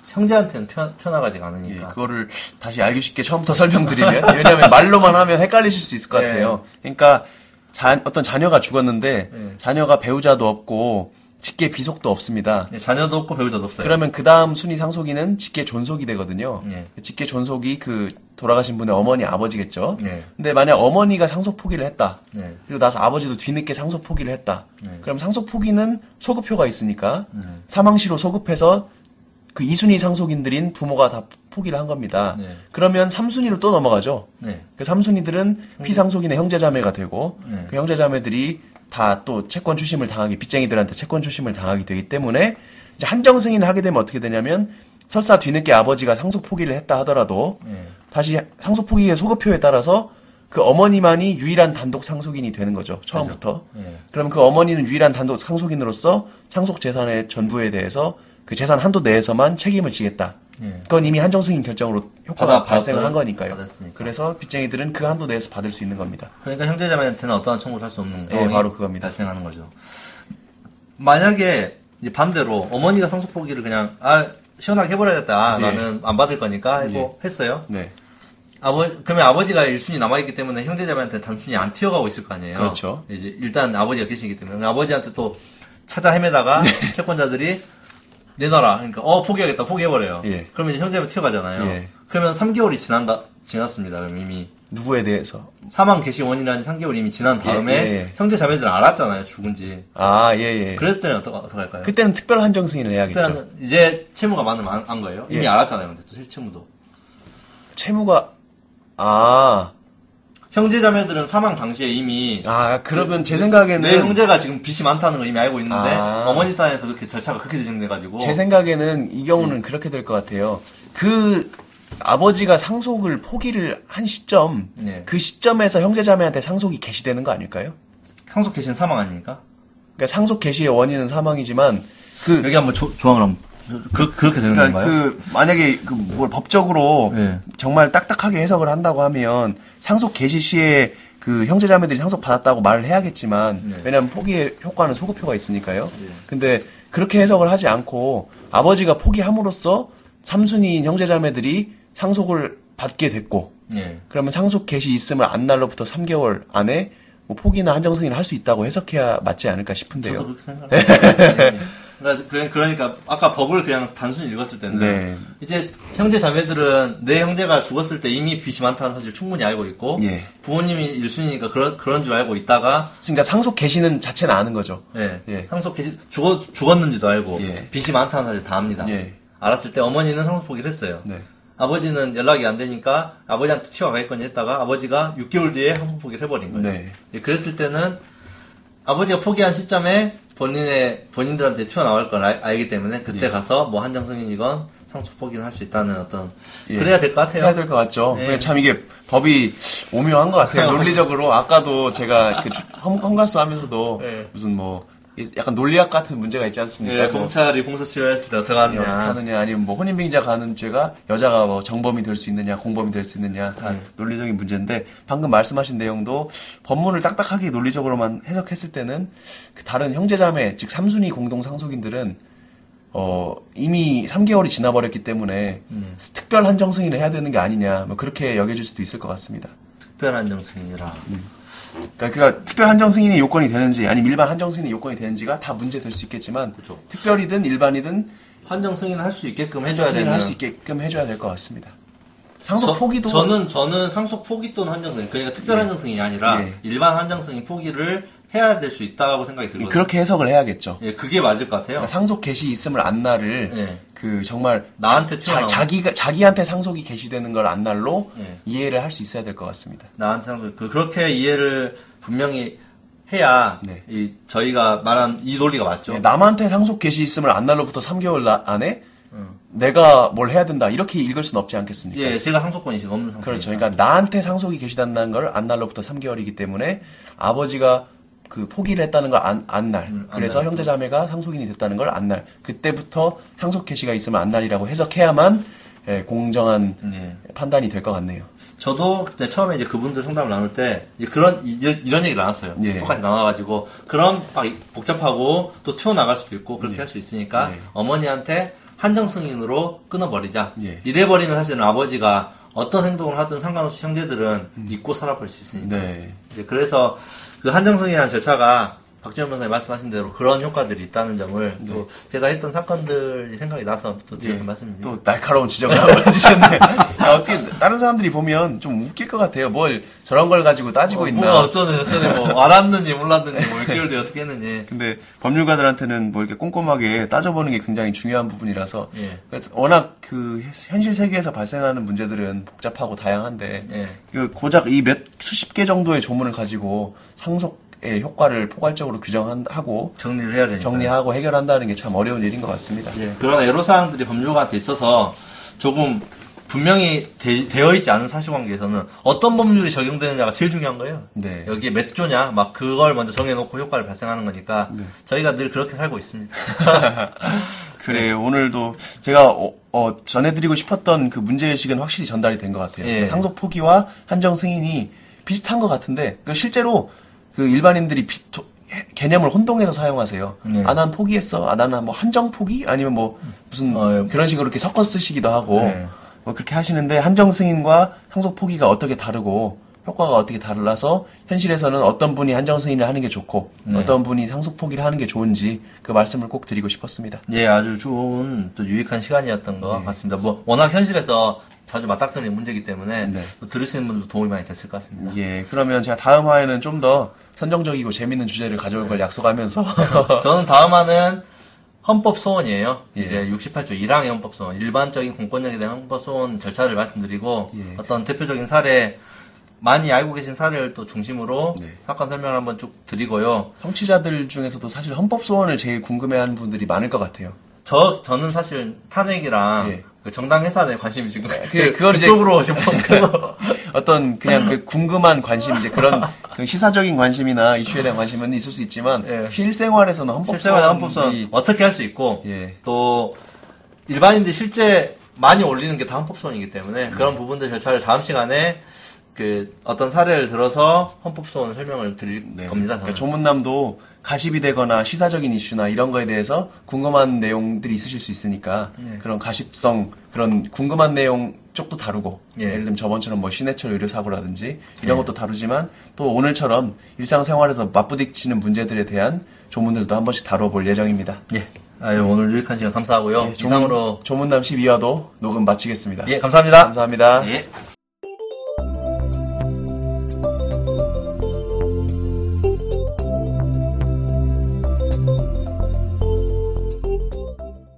형제한테는 튀어, 튀어나가지가 예, 않으니까. 그거를 다시 알기 쉽게 처음부터 설명드리면 왜냐하면 말로만 하면 헷갈리실 수 있을 것 예. 같아요. 그러니까 자- 어떤 자녀가 죽었는데 예. 자녀가 배우자도 없고 직계 비속도 없습니다. 예, 자녀도 없고 배우자도 없어요. 그러면 그 다음 순위 상속인은 직계 존속이 되거든요. 예. 직계 존속이 그 돌아가신 분의 어머니 아버지겠죠. 예. 근데 만약 어머니가 상속 포기를 했다. 예. 그리고 나서 아버지도 뒤늦게 상속 포기를 했다. 네. 그럼 상속 포기는 소급표가 있으니까 사망시로 소급해서 그 2순위 상속인들인 부모가 다 포기를 한 겁니다. 네. 그러면 3순위로 또 넘어가죠. 네. 그 3순위들은 피상속인의 형제자매가 되고 네. 그 형제자매들이 다 또 채권 추심을 당하기 빚쟁이들한테 채권 추심을 당하게 되기 때문에 이제 한정 승인을 하게 되면 어떻게 되냐면 설사 뒤늦게 아버지가 상속 포기를 했다 하더라도 예. 다시 상속 포기의 소급표에 따라서 그 어머니만이 유일한 단독 상속인이 되는 거죠. 처음부터. 예. 그럼 그 어머니는 유일한 단독 상속인으로서 상속 재산의 전부에 대해서 그 재산 한도 내에서만 책임을 지겠다. 예. 그건 이미 한정 승인 결정으로 효과가 받아- 발생을 한 거니까요. 받았으니까. 그래서 빚쟁이들은 그 한도 내에서 받을 수 있는 겁니다. 그러니까 형제자매한테는 어떠한 청구를 할 수 없는 예, 상황이 바로 그겁니다. 발생하는 거죠. 만약에 이제 반대로 어머니가 상속 포기를 그냥 아 시원하게 해버려야겠다. 아, 예. 나는 안 받을 거니까 하고 했어요. 네. 아버 그러면 아버지가 1순위 남아있기 때문에 형제자매한테 단순히 안 튀어가고 있을 거 아니에요. 그렇죠. 이제 일단 아버지가 계시기 때문에 아버지한테 또 찾아 헤매다가 네. 채권자들이 내놔라. 그러니까 어 포기하겠다. 포기해버려요. 예. 그러면 이제 형제자매 튀어가잖아요. 예. 그러면 3개월이 지난다 지났습니다. 그럼 이미 누구에 대해서? 사망 개시 원인이라는 3개월 이미 지난 다음에 예, 예. 형제 자매들은 알았잖아요. 죽은지. 아, 예, 예. 그랬을 때는 어떡, 어떡할까요? 그때는 특별 한정 승인을 해야겠죠. 그때는 이제 채무가 많으면 안, 안 거예요. 이미 예. 알았잖아요. 근데 또 실채무도. 채무가 아, 형제 자매들은 사망 당시에 이미 아, 그러면 제 생각에는 내 형제가 지금 빚이 많다는 걸 이미 알고 있는데 아. 어머니 딴에서 그렇게 절차가 그렇게 진행돼가지고 제 생각에는 이 경우는 음. 그렇게 될 것 같아요. 그 아버지가 상속을 포기를 한 시점, 네. 그 시점에서 형제 자매한테 상속이 개시되는 거 아닐까요? 상속 계신 사망 아닙니까? 그러니까 상속 개시의 원인은 사망이지만 그 여기 한번 조, 조항을 한번 그, 그렇게 되는 그러니까 건가요? 그 만약에 그 뭘 법적으로 네. 정말 딱딱하게 해석을 한다고 하면 상속 개시 시에 그 형제자매들이 상속 받았다고 말을 해야겠지만 네. 왜냐하면 포기의 효과는 소급효가 있으니까요. 근데 그렇게 해석을 하지 않고 아버지가 포기함으로써 삼순이인 형제자매들이 상속을 받게 됐고 예. 그러면 상속 개시 있음을 안 날로부터 3개월 안에 뭐 포기나 한정 승인을 할 수 있다고 해석해야 맞지 않을까 싶은데요. 저도 그렇게 생각합니다. 예. 그러니까, 아까 법을 그냥 단순히 읽었을 때는 네. 이제 형제 자매들은 내 형제가 죽었을 때 이미 빚이 많다는 사실 충분히 알고 있고 예. 부모님이 일순이니까 그런 그런 줄 알고 있다가 그러니까 상속 개시는 자체는 아는 거죠. 예. 예. 상속 빚 죽었 죽었는지도 알고 예. 빚이 많다는 사실 다 압니다. 예. 알았을 때 어머니는 상속 포기를 했어요. 네. 아버지는 연락이 안 되니까 아버지한테 튀어가겠거니 했다가 아버지가 6개월 뒤에 상속 포기를 해버린 거예요. 네. 예, 그랬을 때는 아버지가 포기한 시점에 본인의 본인들한테 튀어나올 걸 알, 알기 때문에 그때 예. 가서 뭐 한정승인이건 상속 포기는 할 수 있다는 어떤 예. 그래야 될 것 같아요. 해야 될 것 같죠. 네. 근데 참 이게 법이 오묘한 것 같아요. 논리적으로 아까도 제가 그 험가스 하면서도 네. 무슨 뭐 이- 약간 논리학 같은 문제가 있지 않습니까? 예, 뭐 검찰이 공소 취하했을 때 어떻게 어떻게 하느냐. 하느냐 아니면 뭐 혼인빙자 가는 죄가 여자가 뭐 정범이 될 수 있느냐 공범이 될 수 있느냐 다 네. 논리적인 문제인데 방금 말씀하신 내용도 법문을 딱딱하게 논리적으로만 해석했을 때는 그 다른 형제자매 즉 삼순위 공동 상속인들은 어 이미 3개월이 지나버렸기 때문에 음. 특별 한정 승인을 해야 되는 게 아니냐 뭐 그렇게 여겨질 수도 있을 것 같습니다. 특별 한정승인이라. 그러니까, 그러니까 특별 한정 승인이 요건이 되는지 아니면 일반 한정 승인이 요건이 되는지가 다 문제 될 수 있겠지만 그쵸. 특별이든 일반이든 한정 승인 할수 있게끔 해줘야 승인을 되는. 할수 있게끔 해줘야 될 것 같습니다. 상속 저- 포기도 저는 저는 상속 포기 또는 한정 승인 그러니까 특별 한정 승인이 아니라 예. 일반 한정 승인 포기를 해야 될 수 있다고 생각이 들거든요. 그렇게 해석을 해야겠죠. 예, 그게 맞을 것 같아요. 그러니까 상속 개시 있음을 안 날을 예. 그 정말 나한테 자, 자기가 자기한테 상속이 개시되는 걸 안 날로 예. 이해를 할 수 있어야 될 것 같습니다. 나한테 상속 그 그렇게 이해를 분명히 해야 네. 이 저희가 말한 이 논리가 맞죠. 예, 남한테 상속 개시 있음을 안 날로부터 3개월 나- 안에 음. 내가 뭘 해야 된다 이렇게 읽을 수는 없지 않겠습니까? 예, 제가 상속권이 지금 없는 상태. 그렇죠. 그러니까 나한테 상속이 개시된다는 걸 안 날로부터 3개월이기 때문에 아버지가 그 포기를 했다는 걸 안 안 날. 음, 안 그래서 날. 형제 자매가 상속인이 됐다는 걸 안 날. 그때부터 상속 개시가 있으면 안 날이라고 해석해야만 예, 공정한 예. 판단이 될 것 같네요. 저도 그때 처음에 이제 그분들 상담을 나눌 때 이제 그런 이- 이런 얘기를 나눴어요. 예. 똑같이 나와가지고 그런 막 복잡하고 또 튀어나갈 수도 있고 그렇게 예. 할수 있으니까 예. 어머니한테 한정 승인으로 끊어버리자. 예. 이래버리면 사실은 아버지가 어떤 행동을 하든 상관없이 형제들은 믿고 살아버릴 수 있으니까. 네. 이제 그래서 그 한정승이라는 절차가 박지원 변호사님 말씀하신 대로 그런 효과들이 있다는 점을 또 제가 했던 사건들이 생각이 나서 또 드렸던 예, 말씀입니다. 또 날카로운 지적을 하고 해주셨네. 야, 어떻게 다른 사람들이 보면 좀 웃길 것 같아요. 뭘 저런 걸 가지고 따지고 어, 있나. 뭐가 어쩌네 어쩌네 뭐 알았는지 몰랐는지 뭐 6개월 뒤에 어떻게 했는지 근데 법률가들한테는 뭐 이렇게 꼼꼼하게 따져보는 게 굉장히 중요한 부분이라서 예. 그래서 워낙 그 현실 세계에서 발생하는 문제들은 복잡하고 다양한데 예. 그 고작 이 몇 수십 개 정도의 조문을 가지고 상속 의 효과를 포괄적으로 규정하고 정리를 해야 되니까 정리하고 해결한다는 게 참 어려운 일인 것 같습니다. 예, 그런 애로사항들이 법률가한테 있어서 조금 분명히 되, 어 있지 않은 사실관계에서는 어떤 법률이 적용되느냐가 제일 중요한 거예요. 네. 여기에 몇 조냐, 막 그걸 먼저 정해놓고 효과를 발생하는 거니까 네. 저희가 늘 그렇게 살고 있습니다. 그래요. 오늘도 제가 어, 어, 전해드리고 싶었던 그 문제의식은 확실히 전달이 된 것 같아요. 예. 상속 포기와 한정 승인이 비슷한 것 같은데 그 실제로 그 일반인들이 비- 도- 해- 개념을 혼동해서 사용하세요. 네. 아, 난 포기했어. 아, 나는 뭐 한정 포기? 아니면 뭐 무슨 어, 예. 그런 식으로 이렇게 섞어 쓰시기도 하고 네. 뭐 그렇게 하시는데 한정 승인과 상속 포기가 어떻게 다르고 효과가 어떻게 달라서 현실에서는 어떤 분이 한정 승인을 하는 게 좋고 네. 어떤 분이 상속 포기를 하는 게 좋은지 그 말씀을 꼭 드리고 싶었습니다. 예, 아주 좋은 또 유익한 시간이었던 것 네. 같습니다. 뭐 워낙 현실에서 자주 맞닥뜨리는 문제이기 때문에 네. 또 들으시는 분도 도움이 많이 됐을 것 같습니다. 예, 그러면 제가 다음 화에는 좀 더 선정적이고 재밌는 주제를 가져올 걸 약속하면서 저는 다음화는 헌법 소원이에요. 예. 이제 68조 1항의 헌법 소원, 일반적인 공권력에 대한 헌법 소원 절차를 말씀드리고 예. 어떤 대표적인 사례 많이 알고 계신 사례를 또 중심으로 네. 사건 설명을 한번 쭉 드리고요. 청취자들 중에서도 사실 헌법 소원을 제일 궁금해하는 분들이 많을 것 같아요. 저 저는 사실 탄핵이랑 예. 그 정당 해산에 관심이 지금 그- 그걸 그쪽으로 지금 어떤 그냥 그 궁금한 관심 이제 그런 그 시사적인 관심이나 이슈에 대한 관심은 있을 수 있지만 예. 실생활에서는 헌법 실생활의 헌법 소원 소원이 어떻게 할 수 있고 예. 또 일반인들이 실제 많이 올리는 게 다 헌법 소원이기 때문에 그런 부분들 절차를 다음 시간에 그 어떤 사례를 들어서 헌법 소원 설명을 드릴 네. 겁니다. 그러니까 조문남도 가십이 되거나 시사적인 이슈나 이런 거에 대해서 궁금한 내용들이 있으실 수 있으니까 네. 그런 가십성 그런 궁금한 내용 쪽도 다루고 예. 예. 를 들면 저번처럼 뭐 신해철 의료 사고라든지 이런 예. 것도 다루지만 또 오늘처럼 일상생활에서 맞부딪히는 문제들에 대한 조문들도 한 번씩 다뤄볼 예정입니다. 예. 아유, 오늘 유익한 시간 감사하고요. 예, 조문- 이상으로 조문남 12화도 녹음 마치겠습니다. 예, 감사합니다. 감사합니다. 예.